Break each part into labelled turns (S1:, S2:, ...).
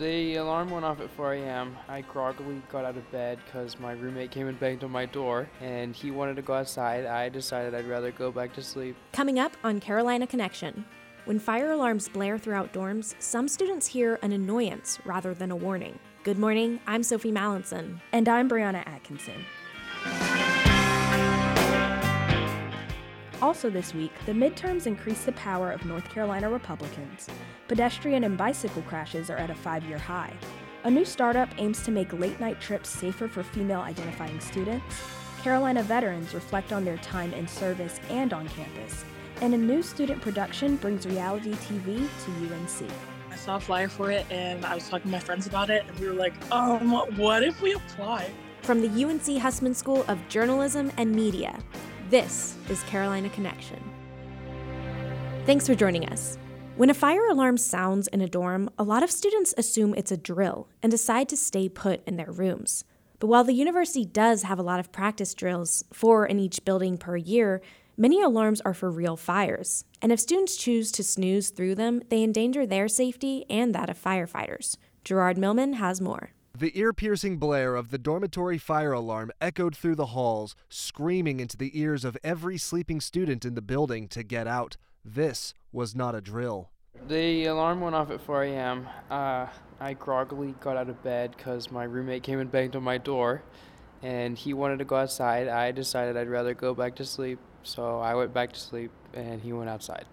S1: The alarm went off at 4 a.m. I groggily got out of bed because my roommate came and banged on my door and he wanted to go outside. I decided I'd rather go back to sleep.
S2: Coming up on Carolina Connection. When fire alarms blare throughout dorms, some students hear an annoyance rather than a warning. Good morning, I'm Sophie Mallinson.
S3: And I'm Brianna Atkinson. Also, this week, the midterms increase the power of North Carolina Republicans. Pedestrian and bicycle crashes are at a five year high. A new startup aims to make late night trips safer for female identifying students. Carolina veterans reflect on their time in service and on campus. And a new student production brings reality TV to UNC.
S4: I saw a flyer for it and I was talking to my friends about it, and we were like, um, what if we apply?
S2: From the UNC Hussman School of Journalism and Media, this is Carolina Connection. Thanks for joining us. When a fire alarm sounds in a dorm, a lot of students assume it's a drill and decide to stay put in their rooms. But while the university does have a lot of practice drills, four in each building per year, many alarms are for real fires. And if students choose to snooze through them, they endanger their safety and that of firefighters. Gerard Millman has more.
S5: The ear piercing blare of the dormitory fire alarm echoed through the halls, screaming into the ears of every sleeping student in the building to get out. This was not a drill.
S1: The alarm went off at 4 a.m. Uh, I groggily got out of bed because my roommate came and banged on my door and he wanted to go outside. I decided I'd rather go back to sleep, so I went back to sleep and he went outside.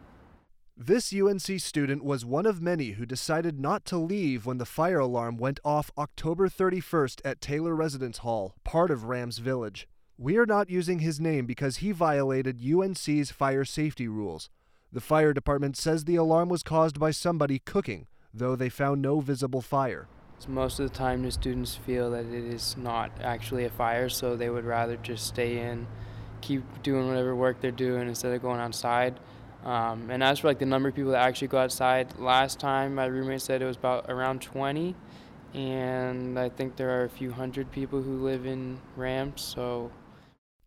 S5: This UNC student was one of many who decided not to leave when the fire alarm went off October 31st at Taylor Residence Hall, part of Rams Village. We are not using his name because he violated UNC's fire safety rules. The fire department says the alarm was caused by somebody cooking, though they found no visible fire.
S1: So most of the time, the students feel that it is not actually a fire, so they would rather just stay in, keep doing whatever work they're doing instead of going outside. Um, and as for like the number of people that actually go outside, last time my roommate said it was about around 20, and I think there are a few hundred people who live in Rams. So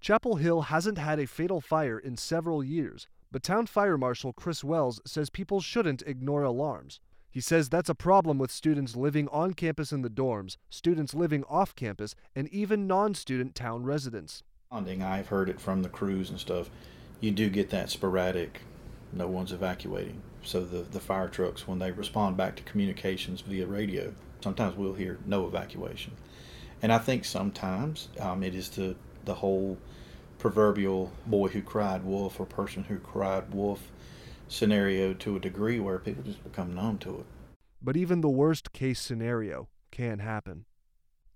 S5: Chapel Hill hasn't had a fatal fire in several years, but Town Fire Marshal Chris Wells says people shouldn't ignore alarms. He says that's a problem with students living on campus in the dorms, students living off campus, and even non student town residents.
S6: I've heard it from the crews and stuff. You do get that sporadic no one's evacuating. So the, the fire trucks, when they respond back to communications via radio, sometimes we'll hear no evacuation. And I think sometimes um, it is the, the whole proverbial boy who cried wolf or person who cried wolf scenario to a degree where people just become numb to it.
S5: But even the worst case scenario can happen.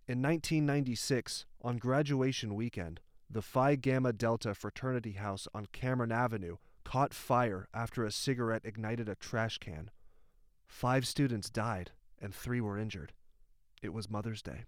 S5: In 1996, on graduation weekend, the Phi Gamma Delta fraternity house on Cameron Avenue caught fire after a cigarette ignited a trash can. Five students died and three were injured. It was Mother's Day.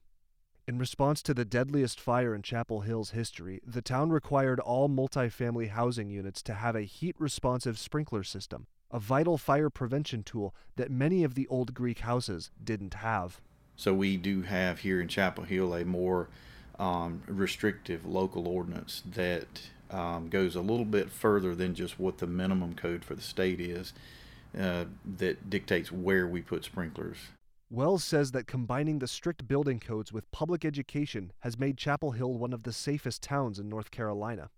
S5: In response to the deadliest fire in Chapel Hill's history, the town required all multifamily housing units to have a heat responsive sprinkler system, a vital fire prevention tool that many of the old Greek houses didn't have.
S6: So, we do have here in Chapel Hill a more um, restrictive local ordinance that um, goes a little bit further than just what the minimum code for the state is uh, that dictates where we put sprinklers.
S5: Wells says that combining the strict building codes with public education has made Chapel Hill one of the safest towns in North Carolina.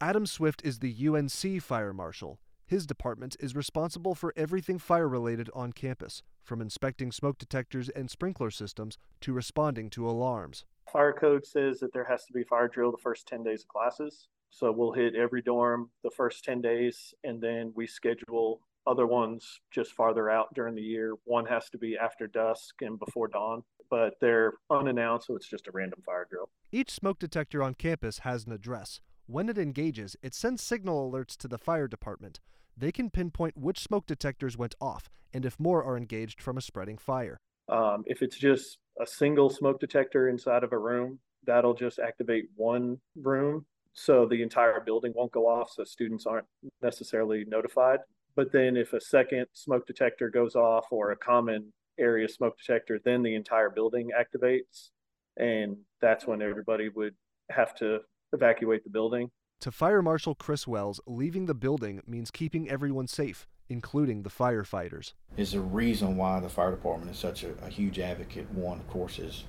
S5: Adam Swift is the UNC fire marshal. His department is responsible for everything fire related on campus, from inspecting smoke detectors and sprinkler systems to responding to alarms.
S7: Fire code says that there has to be fire drill the first 10 days of classes. So we'll hit every dorm the first 10 days, and then we schedule other ones just farther out during the year. One has to be after dusk and before dawn, but they're unannounced, so it's just a random fire drill.
S5: Each smoke detector on campus has an address. When it engages, it sends signal alerts to the fire department. They can pinpoint which smoke detectors went off and if more are engaged from a spreading fire.
S7: Um, if it's just a single smoke detector inside of a room, that'll just activate one room so the entire building won't go off so students aren't necessarily notified but then if a second smoke detector goes off or a common area smoke detector then the entire building activates and that's when everybody would have to evacuate the building
S5: to fire marshal chris wells leaving the building means keeping everyone safe including the firefighters.
S6: Is the reason why the fire department is such a, a huge advocate. One, of course, is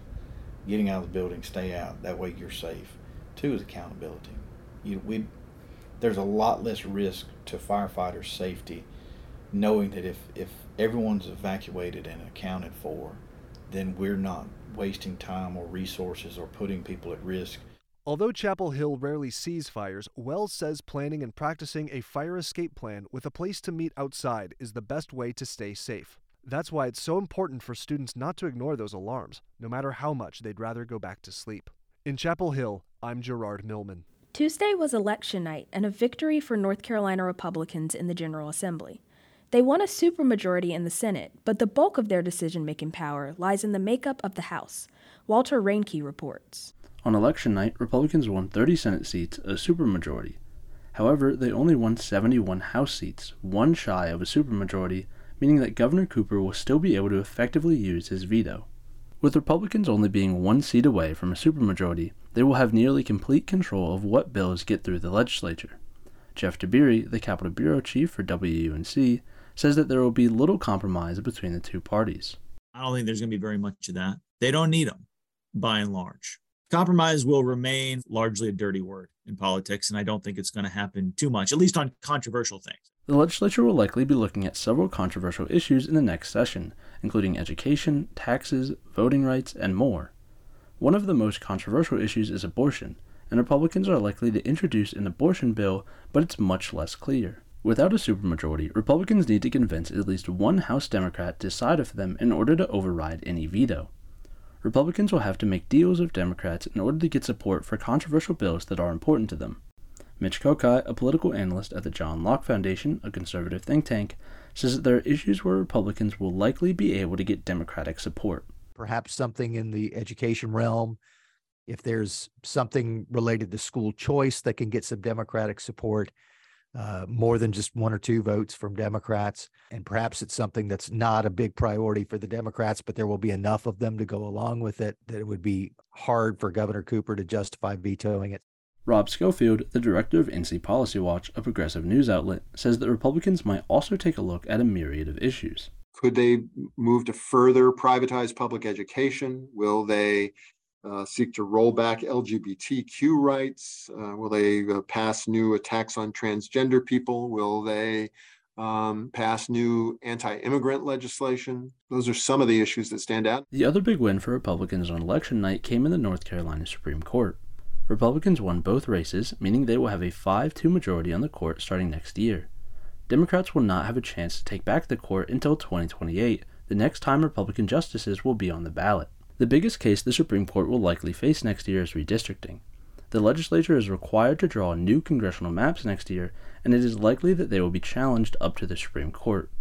S6: getting out of the building, stay out. That way you're safe. Two is accountability. You, we, there's a lot less risk to firefighters' safety knowing that if, if everyone's evacuated and accounted for, then we're not wasting time or resources or putting people at risk.
S5: Although Chapel Hill rarely sees fires, Wells says planning and practicing a fire escape plan with a place to meet outside is the best way to stay safe. That's why it's so important for students not to ignore those alarms, no matter how much they'd rather go back to sleep. In Chapel Hill, I'm Gerard Millman.
S3: Tuesday was election night and a victory for North Carolina Republicans in the General Assembly. They won a supermajority in the Senate, but the bulk of their decision making power lies in the makeup of the House. Walter Reinke reports.
S8: On election night, Republicans won 30 Senate seats, a supermajority. However, they only won 71 House seats, one shy of a supermajority, meaning that Governor Cooper will still be able to effectively use his veto. With Republicans only being one seat away from a supermajority, they will have nearly complete control of what bills get through the legislature. Jeff Tiberi, the Capitol Bureau Chief for WUNC, says that there will be little compromise between the two parties.
S9: I don't think there's going to be very much of that. They don't need them, by and large. Compromise will remain largely a dirty word in politics, and I don't think it's going to happen too much, at least on controversial things.
S8: The legislature will likely be looking at several controversial issues in the next session, including education, taxes, voting rights, and more. One of the most controversial issues is abortion, and Republicans are likely to introduce an abortion bill, but it's much less clear. Without a supermajority, Republicans need to convince at least one House Democrat to side with them in order to override any veto. Republicans will have to make deals with Democrats in order to get support for controversial bills that are important to them. Mitch Kokai, a political analyst at the John Locke Foundation, a conservative think tank, says that there are issues where Republicans will likely be able to get Democratic support.
S10: Perhaps something in the education realm, if there's something related to school choice that can get some Democratic support, uh, more than just one or two votes from Democrats. And perhaps it's something that's not a big priority for the Democrats, but there will be enough of them to go along with it that it would be hard for Governor Cooper to justify vetoing it.
S8: Rob Schofield, the director of NC Policy Watch, a progressive news outlet, says that Republicans might also take a look at a myriad of issues.
S11: Could they move to further privatize public education? Will they uh, seek to roll back LGBTQ rights? Uh, will they uh, pass new attacks on transgender people? Will they um, pass new anti immigrant legislation? Those are some of the issues that stand out.
S8: The other big win for Republicans on election night came in the North Carolina Supreme Court. Republicans won both races, meaning they will have a 5 2 majority on the court starting next year. Democrats will not have a chance to take back the court until 2028, the next time Republican justices will be on the ballot. The biggest case the Supreme Court will likely face next year is redistricting. The legislature is required to draw new congressional maps next year, and it is likely that they will be challenged up to the Supreme Court.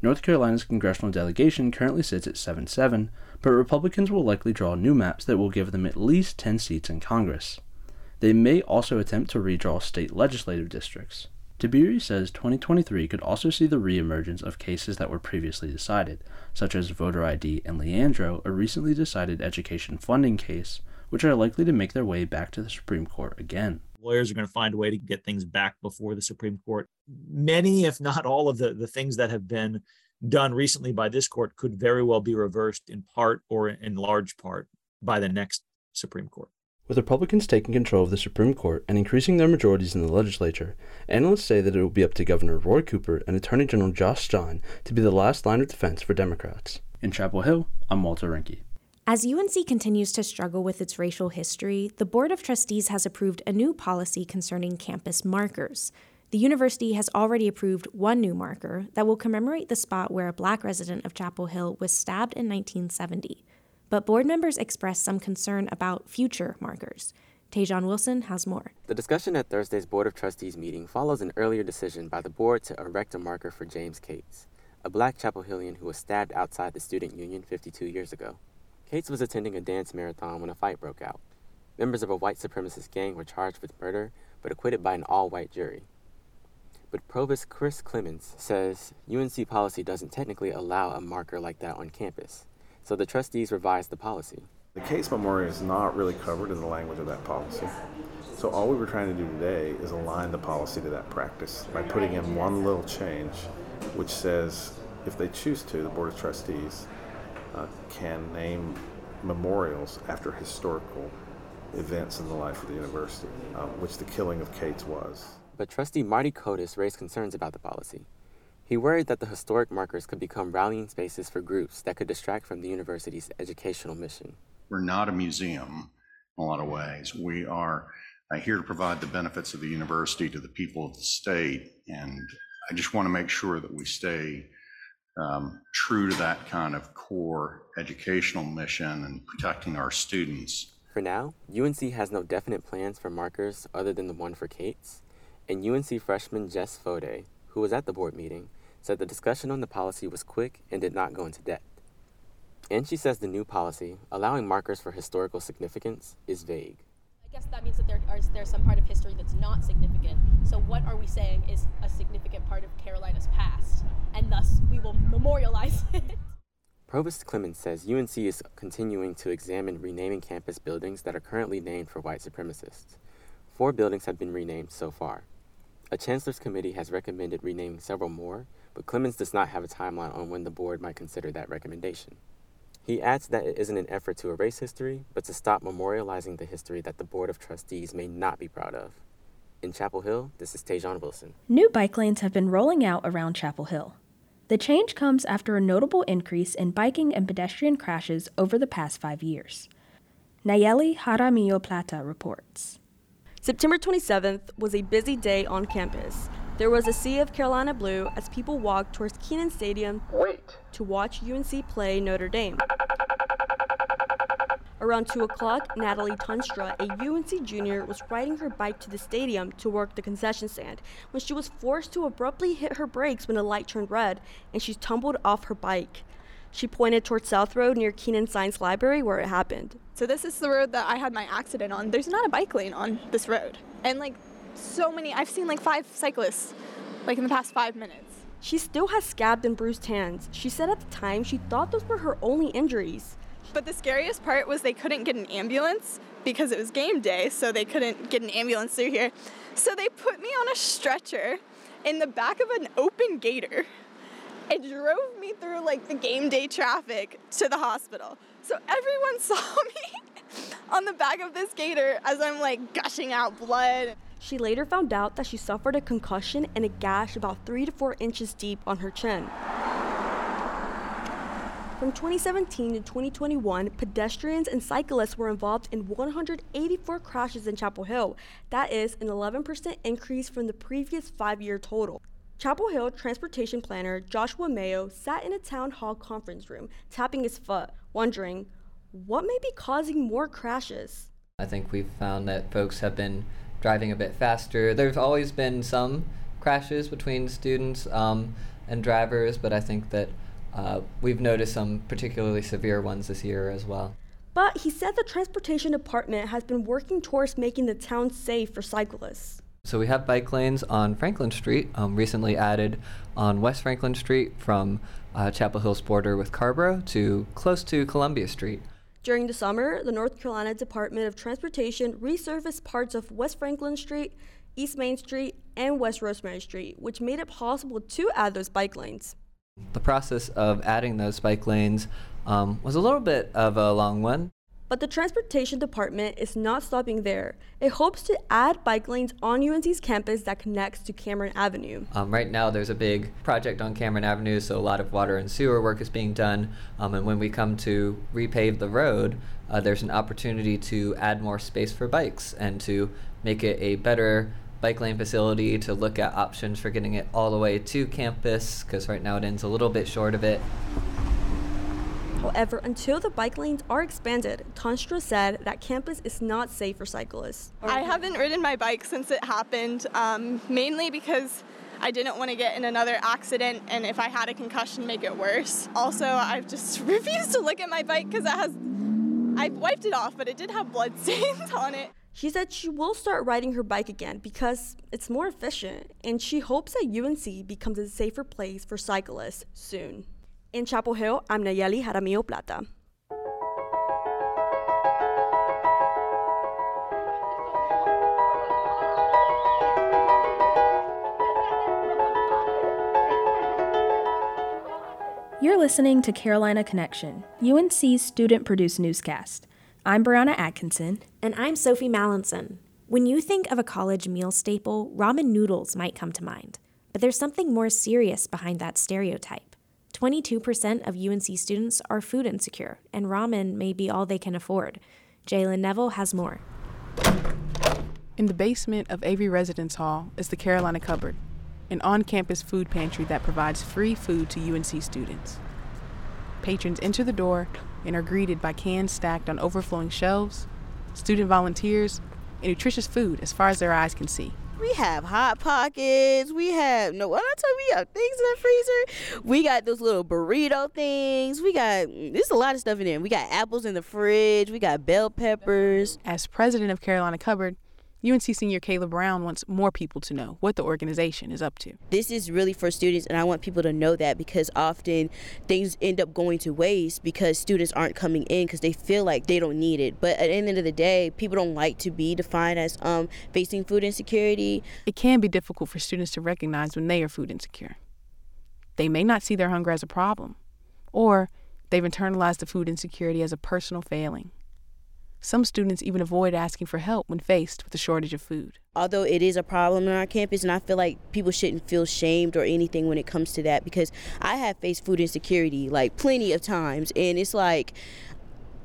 S8: North Carolina's congressional delegation currently sits at 7 7, but Republicans will likely draw new maps that will give them at least 10 seats in Congress. They may also attempt to redraw state legislative districts. Tiberi says 2023 could also see the reemergence of cases that were previously decided, such as voter ID and Leandro, a recently decided education funding case, which are likely to make their way back to the Supreme Court again.
S9: Lawyers are going to find a way to get things back before the Supreme Court. Many, if not all, of the, the things that have been done recently by this court could very well be reversed in part or in large part by the next Supreme Court.
S8: With Republicans taking control of the Supreme Court and increasing their majorities in the legislature, analysts say that it will be up to Governor Roy Cooper and Attorney General Josh Stein to be the last line of defense for Democrats. In Chapel Hill, I'm Walter Reinke.
S2: As UNC continues to struggle with its racial history, the Board of Trustees has approved a new policy concerning campus markers. The university has already approved one new marker that will commemorate the spot where a black resident of Chapel Hill was stabbed in 1970. But board members expressed some concern about future markers. Tejon Wilson has more.
S12: The discussion at Thursday's Board of Trustees meeting follows an earlier decision by the board to erect a marker for James Cates, a black Chapel Hillian who was stabbed outside the student union 52 years ago. Cates was attending a dance marathon when a fight broke out. Members of a white supremacist gang were charged with murder, but acquitted by an all white jury. But Provost Chris Clemens says UNC policy doesn't technically allow a marker like that on campus, so the trustees revised the policy.
S13: The Cates memorial is not really covered in the language of that policy. So all we were trying to do today is align the policy to that practice by putting in one little change which says if they choose to, the Board of Trustees uh, can name memorials after historical events in the life of the university, um, which the killing of Cates was.
S12: But trustee Marty Kotis raised concerns about the policy. He worried that the historic markers could become rallying spaces for groups that could distract from the university's educational mission.
S14: We're not a museum in a lot of ways. We are uh, here to provide the benefits of the university to the people of the state. And I just want to make sure that we stay um, true to that kind of core educational mission and protecting our students.
S12: For now, UNC has no definite plans for markers other than the one for Cates. And UNC freshman Jess Fode, who was at the board meeting, said the discussion on the policy was quick and did not go into depth. And she says the new policy, allowing markers for historical significance, is vague.
S15: I guess that means that there are there's some part of history that's not significant. So what are we saying is a significant part of Carolina's past, and thus we will memorialize it.
S12: Provost Clemens says UNC is continuing to examine renaming campus buildings that are currently named for white supremacists. Four buildings have been renamed so far. A chancellor's committee has recommended renaming several more, but Clemens does not have a timeline on when the board might consider that recommendation. He adds that it isn't an effort to erase history, but to stop memorializing the history that the Board of Trustees may not be proud of. In Chapel Hill, this is Tajon Wilson.
S3: New bike lanes have been rolling out around Chapel Hill. The change comes after a notable increase in biking and pedestrian crashes over the past five years. Nayeli Jaramillo Plata reports.
S16: September 27th was a busy day on campus. There was a sea of Carolina blue as people walked towards Kenan Stadium
S17: Wait.
S16: to watch UNC play Notre Dame. Around 2 o'clock, Natalie Tunstra, a UNC junior, was riding her bike to the stadium to work the concession stand when she was forced to abruptly hit her brakes when a light turned red and she tumbled off her bike. She pointed towards South Road near Kenan Science Library where it happened.
S17: So this is the road that I had my accident on. There's not a bike lane on this road. And like so many I've seen like five cyclists like in the past 5 minutes.
S16: She still has scabbed and bruised hands. She said at the time she thought those were her only injuries.
S17: But the scariest part was they couldn't get an ambulance because it was game day, so they couldn't get an ambulance through here. So they put me on a stretcher in the back of an open gator and drove me through like the game day traffic to the hospital. So everyone saw me on the back of this gator as I'm like gushing out blood.
S16: She later found out that she suffered a concussion and a gash about 3 to 4 inches deep on her chin. From 2017 to 2021, pedestrians and cyclists were involved in 184 crashes in Chapel Hill. That is an 11% increase from the previous five year total. Chapel Hill transportation planner Joshua Mayo sat in a town hall conference room, tapping his foot, wondering what may be causing more crashes.
S18: I think we've found that folks have been driving a bit faster. There's always been some crashes between students um, and drivers, but I think that uh, we've noticed some particularly severe ones this year as well.
S16: But he said the transportation department has been working towards making the town safe for cyclists.
S18: So we have bike lanes on Franklin Street, um, recently added on West Franklin Street from uh, Chapel Hill's border with Carrboro to close to Columbia Street.
S16: During the summer, the North Carolina Department of Transportation resurfaced parts of West Franklin Street, East Main Street, and West Rosemary Street, which made it possible to add those bike lanes.
S18: The process of adding those bike lanes um, was a little bit of a long one.
S16: But the Transportation Department is not stopping there. It hopes to add bike lanes on UNC's campus that connects to Cameron Avenue.
S18: Um, right now, there's a big project on Cameron Avenue, so a lot of water and sewer work is being done. Um, and when we come to repave the road, uh, there's an opportunity to add more space for bikes and to make it a better bike lane facility to look at options for getting it all the way to campus because right now it ends a little bit short of it.
S16: However, until the bike lanes are expanded, Tonstra said that campus is not safe for cyclists.
S17: I haven't ridden my bike since it happened, um, mainly because I didn't want to get in another accident and if I had a concussion, make it worse. Also, I've just refused to look at my bike because it has, I wiped it off, but it did have blood stains on it.
S16: She said she will start riding her bike again because it's more efficient, and she hopes that UNC becomes a safer place for cyclists soon. In Chapel Hill, I'm Nayeli Jaramillo Plata.
S3: You're listening to Carolina Connection, UNC's student produced newscast. I'm Brianna Atkinson.
S2: And I'm Sophie Mallinson. When you think of a college meal staple, ramen noodles might come to mind. But there's something more serious behind that stereotype. 22% of UNC students are food insecure, and ramen may be all they can afford. Jalen Neville has more.
S19: In the basement of Avery Residence Hall is the Carolina Cupboard, an on campus food pantry that provides free food to UNC students. Patrons enter the door and are greeted by cans stacked on overflowing shelves, student volunteers, and nutritious food as far as their eyes can see.
S20: We have hot pockets. We have no. What I tell you, we have things in the freezer. We got those little burrito things. We got there's a lot of stuff in there. We got apples in the fridge. We got bell peppers.
S19: As president of Carolina Cupboard, UNC senior Kayla Brown wants more people to know what the organization is up to.
S20: This is really for students, and I want people to know that because often things end up going to waste because students aren't coming in because they feel like they don't need it. But at the end of the day, people don't like to be defined as um, facing food insecurity.
S19: It can be difficult for students to recognize when they are food insecure. They may not see their hunger as a problem, or they've internalized the food insecurity as a personal failing. Some students even avoid asking for help when faced with a shortage of food.
S20: Although it is a problem on our campus, and I feel like people shouldn't feel shamed or anything when it comes to that because I have faced food insecurity like plenty of times, and it's like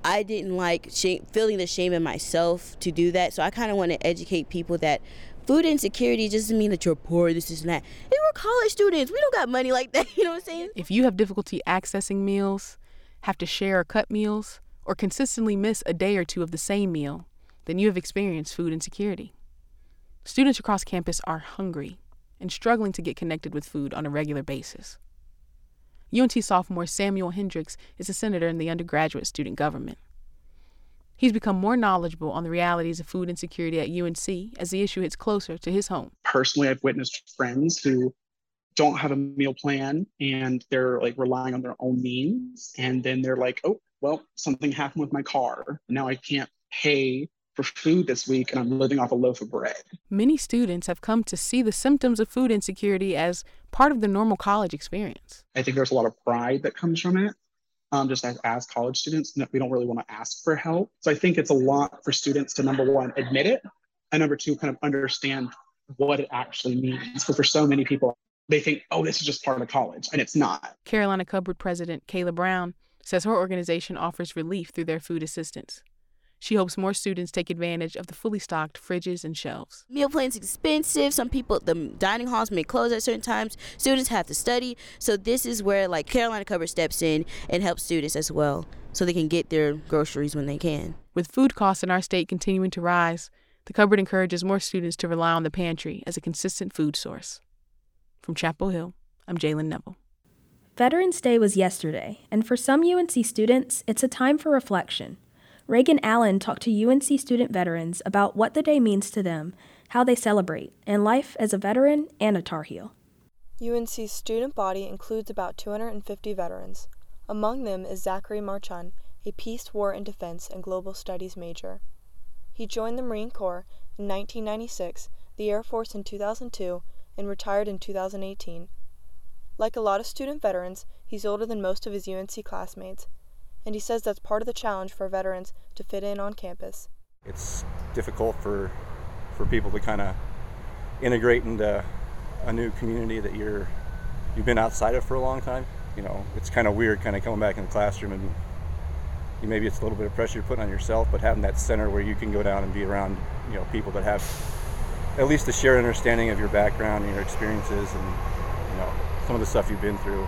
S20: I didn't like shame, feeling the shame in myself to do that. So I kind of want to educate people that food insecurity doesn't mean that you're poor, this is that. And we're college students. We don't got money like that. You know what I'm saying?
S19: If you have difficulty accessing meals, have to share or cut meals, or consistently miss a day or two of the same meal, then you have experienced food insecurity. Students across campus are hungry and struggling to get connected with food on a regular basis. UNC sophomore Samuel Hendricks is a senator in the undergraduate student government. He's become more knowledgeable on the realities of food insecurity at UNC as the issue hits closer to his home.
S21: Personally, I've witnessed friends who don't have a meal plan and they're like relying on their own means. And then they're like, oh, well, something happened with my car. Now I can't pay for food this week and I'm living off a loaf of bread.
S19: Many students have come to see the symptoms of food insecurity as part of the normal college experience.
S21: I think there's a lot of pride that comes from it. Um, just as, as college students, that we don't really want to ask for help. So I think it's a lot for students to number one, admit it, and number two, kind of understand what it actually means. But for so many people, they think, oh, this is just part of college, and it's not.
S19: Carolina Cupboard President Kayla Brown says her organization offers relief through their food assistance. She hopes more students take advantage of the fully stocked fridges and shelves.
S20: Meal plans expensive. Some people, the dining halls may close at certain times. Students have to study. So this is where like Carolina Cupboard steps in and helps students as well so they can get their groceries when they can.
S19: With food costs in our state continuing to rise, the cupboard encourages more students to rely on the pantry as a consistent food source. From Chapel Hill, I'm Jalen Neville.
S3: Veterans Day was yesterday, and for some UNC students, it's a time for reflection. Reagan Allen talked to UNC student veterans about what the day means to them, how they celebrate, and life as a veteran and a Tar Heel.
S22: UNC's student body includes about 250 veterans. Among them is Zachary Marchand, a Peace, War, and Defense and Global Studies major. He joined the Marine Corps in 1996, the Air Force in 2002, and retired in 2018. Like a lot of student veterans, he's older than most of his UNC classmates, and he says that's part of the challenge for veterans to fit in on campus.
S23: It's difficult for for people to kind of integrate into a new community that you're you've been outside of for a long time. You know, it's kind of weird kind of coming back in the classroom and you, maybe it's a little bit of pressure you're putting on yourself, but having that center where you can go down and be around, you know, people that have at least a shared understanding of your background and your experiences and some of the stuff you've been through,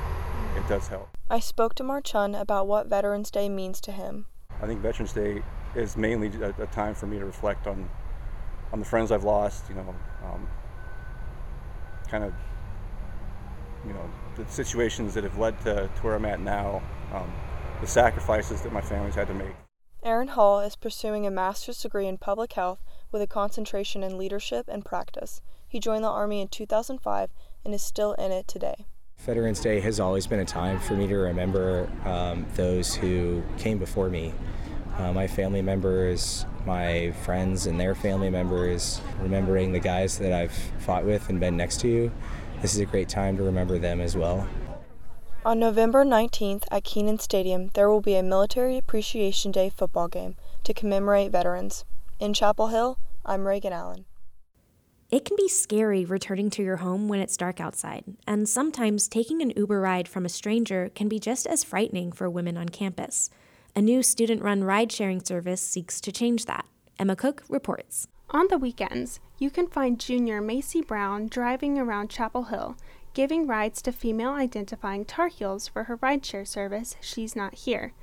S23: it does help.
S22: I spoke to Marchand about what Veterans Day means to him.
S23: I think Veterans Day is mainly a, a time for me to reflect on on the friends I've lost. You know, um, kind of you know the situations that have led to, to where I'm at now, um, the sacrifices that my family's had to make.
S22: Aaron Hall is pursuing a master's degree in public health with a concentration in leadership and practice. He joined the Army in 2005 and is still in it today.
S24: Veterans Day has always been a time for me to remember um, those who came before me. Uh, my family members, my friends, and their family members, remembering the guys that I've fought with and been next to. This is a great time to remember them as well.
S22: On November 19th at Kenan Stadium, there will be a Military Appreciation Day football game to commemorate veterans. In Chapel Hill, I'm Reagan Allen.
S2: It can be scary returning to your home when it's dark outside, and sometimes taking an Uber ride from a stranger can be just as frightening for women on campus. A new student run ride sharing service seeks to change that. Emma Cook reports.
S25: On the weekends, you can find junior Macy Brown driving around Chapel Hill, giving rides to female identifying Tar Heels for her rideshare service, She's Not Here.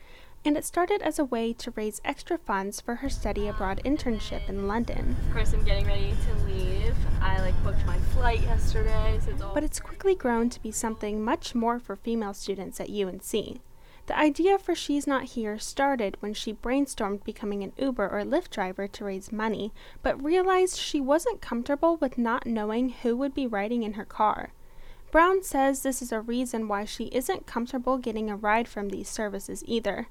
S25: And it started as a way to raise extra funds for her study abroad internship in London.
S26: Of course, I'm getting ready to leave. I like booked my flight yesterday, so it's all.
S25: But it's quickly grown to be something much more for female students at UNC. The idea for She's Not Here started when she brainstormed becoming an Uber or Lyft driver to raise money, but realized she wasn't comfortable with not knowing who would be riding in her car. Brown says this is a reason why she isn't comfortable getting a ride from these services either.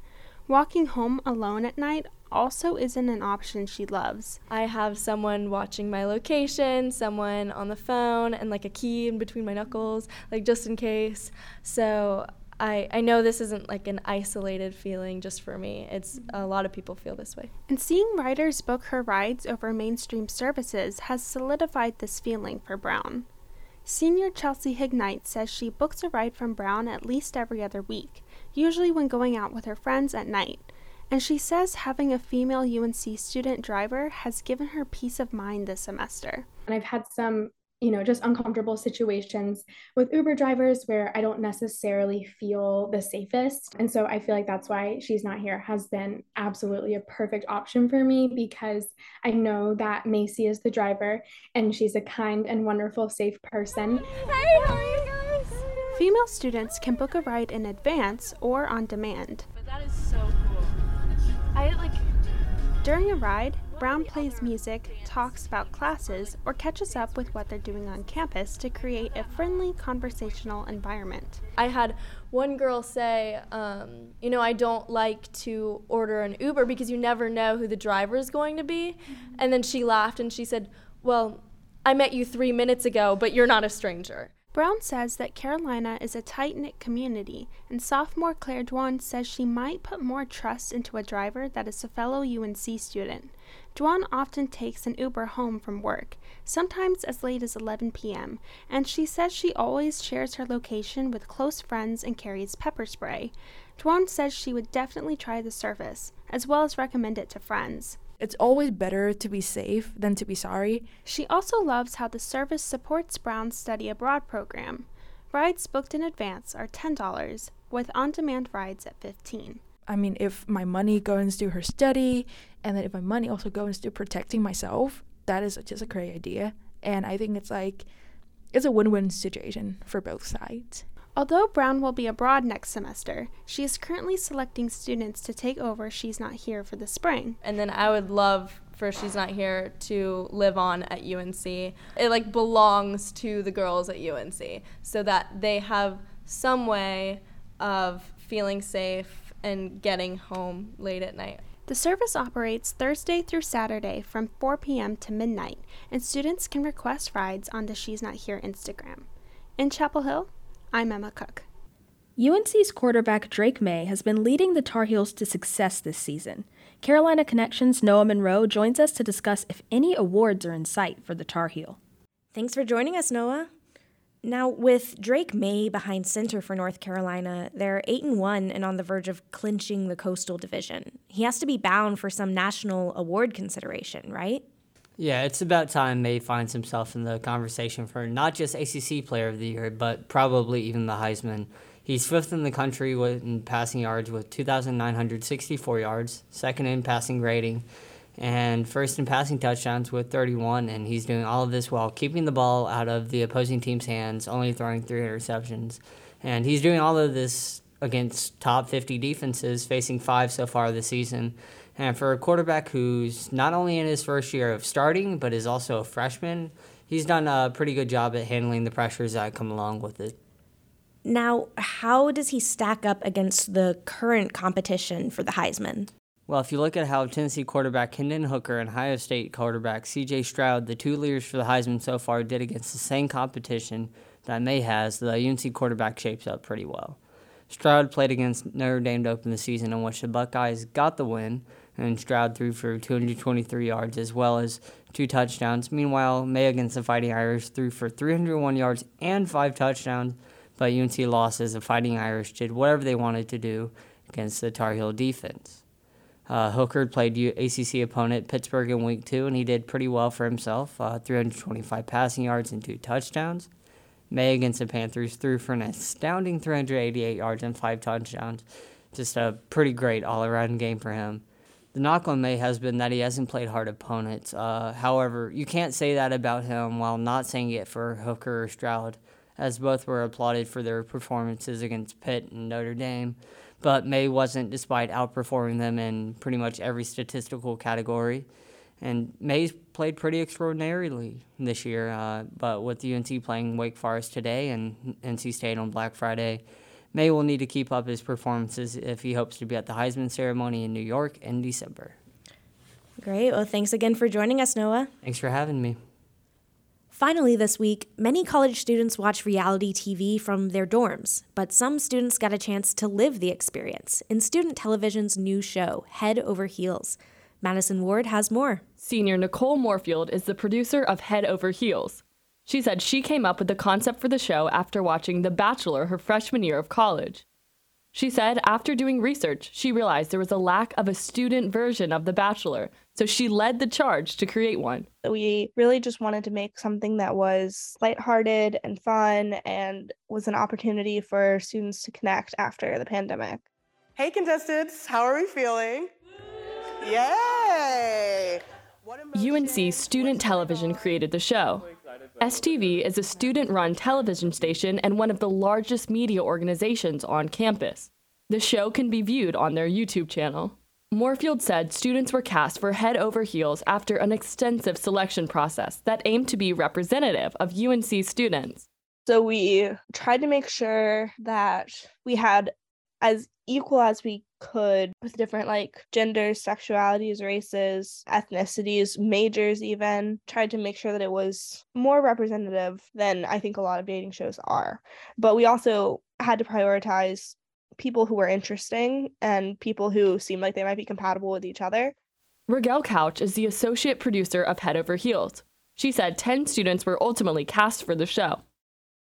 S25: Walking home alone at night also isn't an option she loves.
S27: I have someone watching my location, someone on the phone, and like a key in between my knuckles, like just in case. So I, I know this isn't like an isolated feeling just for me. It's a lot of people feel this way.
S25: And seeing riders book her rides over mainstream services has solidified this feeling for Brown. Senior Chelsea Hignite says she books a ride from Brown at least every other week, usually when going out with her friends at night. And she says having a female UNC student driver has given her peace of mind this semester.
S28: And I've had some you know, just uncomfortable situations with Uber drivers where I don't necessarily feel the safest. And so I feel like that's why She's Not Here has been absolutely a perfect option for me because I know that Macy is the driver and she's a kind and wonderful, safe person.
S25: Hey, how are you guys? Female students can book a ride in advance or on demand.
S26: But that is so cool. I like.
S25: During a ride, Brown plays music, talks about classes, or catches up with what they're doing on campus to create a friendly conversational environment.
S27: I had one girl say, um, You know, I don't like to order an Uber because you never know who the driver is going to be. And then she laughed and she said, Well, I met you three minutes ago, but you're not a stranger.
S25: Brown says that Carolina is a tight knit community, and sophomore Claire Dwan says she might put more trust into a driver that is a fellow UNC student. Dwan often takes an Uber home from work, sometimes as late as 11 p.m., and she says she always shares her location with close friends and carries pepper spray. Dwan says she would definitely try the service, as well as recommend it to friends.
S3: It's always better to be safe than to be sorry.
S25: She also loves how the service supports Brown's study abroad program. Rides booked in advance are $10, with on demand rides at 15
S3: I mean, if my money goes to her study, and then if my money also goes to protecting myself, that is just a great idea. And I think it's like, it's a win win situation for both sides.
S25: Although Brown will be abroad next semester, she is currently selecting students to take over She's Not Here for the spring.
S27: And then I would love for She's Not Here to live on at UNC. It like belongs to the girls at UNC so that they have some way of feeling safe and getting home late at night.
S25: The service operates Thursday through Saturday from 4 p.m. to midnight, and students can request rides on the She's Not Here Instagram. In Chapel Hill, I'm Emma Cook.
S3: UNC's quarterback Drake Maye has been leading the Tar Heels to success this season. Carolina Connections Noah Monroe joins us to discuss if any awards are in sight for the Tar Heel.
S2: Thanks for joining us, Noah. Now, with Drake Maye behind center for North Carolina, they're 8 and 1 and on the verge of clinching the Coastal Division. He has to be bound for some national award consideration, right?
S29: Yeah, it's about time Maye finds himself in the conversation for not just ACC Player of the Year, but probably even the Heisman. He's fifth in the country in passing yards with 2,964 yards, second in passing rating, and first in passing touchdowns with 31, and he's doing all of this while keeping the ball out of the opposing team's hands, only throwing three interceptions. And he's doing all of this against top 50 defenses, facing five so far this season. And for a quarterback who's not only in his first year of starting, but is also a freshman, he's done a pretty good job at handling the pressures that come along with it.
S2: Now, how does he stack up against the current competition for the Heisman?
S29: Well, if you look at how Tennessee quarterback Hendon Hooker and Ohio State quarterback CJ Stroud, the two leaders for the Heisman so far, did against the same competition that Maye has, the UNC quarterback shapes up pretty well. Stroud played against Notre Dame to open the season, in which the Buckeyes got the win, and Stroud threw for 223 yards as well as two touchdowns. Meanwhile, Maye against the Fighting Irish threw for 301 yards and five touchdowns, but UNC lost as the Fighting Irish did whatever they wanted to do against the Tar Heel defense. Uh, Hooker played ACC opponent Pittsburgh in week two, and he did pretty well for himself uh, 325 passing yards and two touchdowns. Maye against the Panthers threw for an astounding 388 yards and five touchdowns. Just a pretty great all around game for him. The knock on Maye has been that he hasn't played hard opponents. Uh, however, you can't say that about him while not saying it for Hooker or Stroud, as both were applauded for their performances against Pitt and Notre Dame but Maye wasn't, despite outperforming them in pretty much every statistical category. And Maye's played pretty extraordinarily this year, uh, but with UNC playing Wake Forest today and NC State on Black Friday, Maye will need to keep up his performances if he hopes to be at the Heisman ceremony in New York in December.
S2: Great. Well, thanks again for joining us, Noah.
S29: Thanks for having me.
S2: Finally, this week, many college students watch reality TV from their dorms, but some students got a chance to live the experience in student television's new show, Head Over Heels. Madison Ward has more.
S30: Senior Nicole Moorfield is the producer of Head Over Heels. She said she came up with the concept for the show after watching The Bachelor her freshman year of college. She said after doing research, she realized there was a lack of a student version of The Bachelor, so she led the charge to create one.
S31: We really just wanted to make something that was lighthearted and fun and was an opportunity for students to connect after the pandemic.
S32: Hey contestants, how are we feeling? Yay!
S30: UNC Student Television created the show. STV is a student run television station and one of the largest media organizations on campus. The show can be viewed on their YouTube channel. Moorfield said students were cast for head over heels after an extensive selection process that aimed to be representative of UNC students.
S31: So we tried to make sure that we had as equal as we could with different like genders, sexualities, races, ethnicities, majors, even tried to make sure that it was more representative than I think a lot of dating shows are. But we also had to prioritize people who were interesting and people who seemed like they might be compatible with each other.
S30: Rigel Couch is the associate producer of Head Over Heels. She said 10 students were ultimately cast for the show.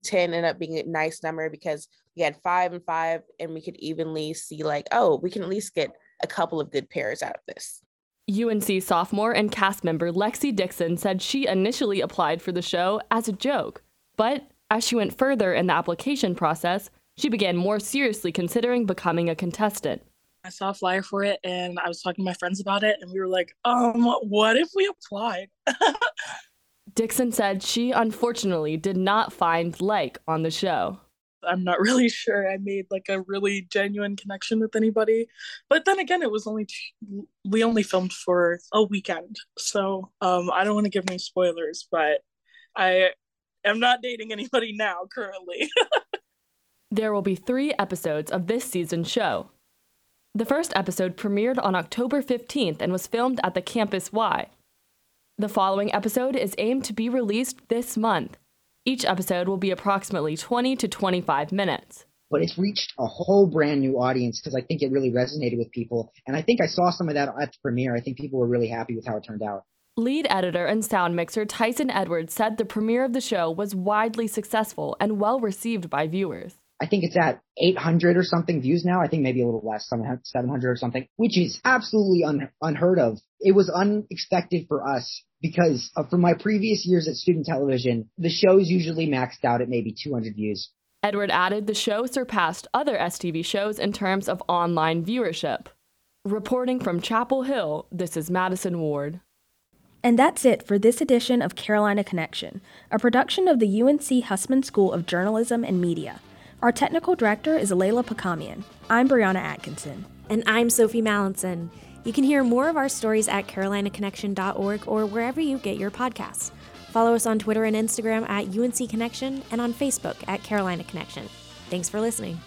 S33: 10 ended up being a nice number because we had five and five, and we could evenly see, like, oh, we can at least get a couple of good pairs out of this.
S30: UNC sophomore and cast member Lexi Dixon said she initially applied for the show as a joke, but as she went further in the application process, she began more seriously considering becoming a contestant.
S34: I saw a flyer for it and I was talking to my friends about it, and we were like, um, what if we applied?
S30: Dixon said she unfortunately did not find like on the show.
S34: I'm not really sure I made like a really genuine connection with anybody. But then again, it was only two, we only filmed for a weekend. So um I don't want to give any spoilers, but I am not dating anybody now currently.
S30: there will be 3 episodes of this season's show. The first episode premiered on October 15th and was filmed at the Campus Y. The following episode is aimed to be released this month. Each episode will be approximately 20 to 25 minutes.
S35: But it's reached a whole brand new audience because I think it really resonated with people. And I think I saw some of that at the premiere. I think people were really happy with how it turned out.
S30: Lead editor and sound mixer Tyson Edwards said the premiere of the show was widely successful and well received by viewers.
S35: I think it's at 800 or something views now. I think maybe a little less, 700 or something, which is absolutely un- unheard of. It was unexpected for us because uh, from my previous years at student television, the show's usually maxed out at maybe 200 views.
S30: Edward added the show surpassed other STV shows in terms of online viewership. Reporting from Chapel Hill, this is Madison Ward.
S3: And that's it for this edition of Carolina Connection, a production of the UNC Hussman School of Journalism and Media. Our technical director is Layla Pakamian. I'm Brianna Atkinson.
S2: And I'm Sophie Mallinson. You can hear more of our stories at carolinaconnection.org or wherever you get your podcasts. Follow us on Twitter and Instagram at UNC Connection and on Facebook at Carolina Connection. Thanks for listening.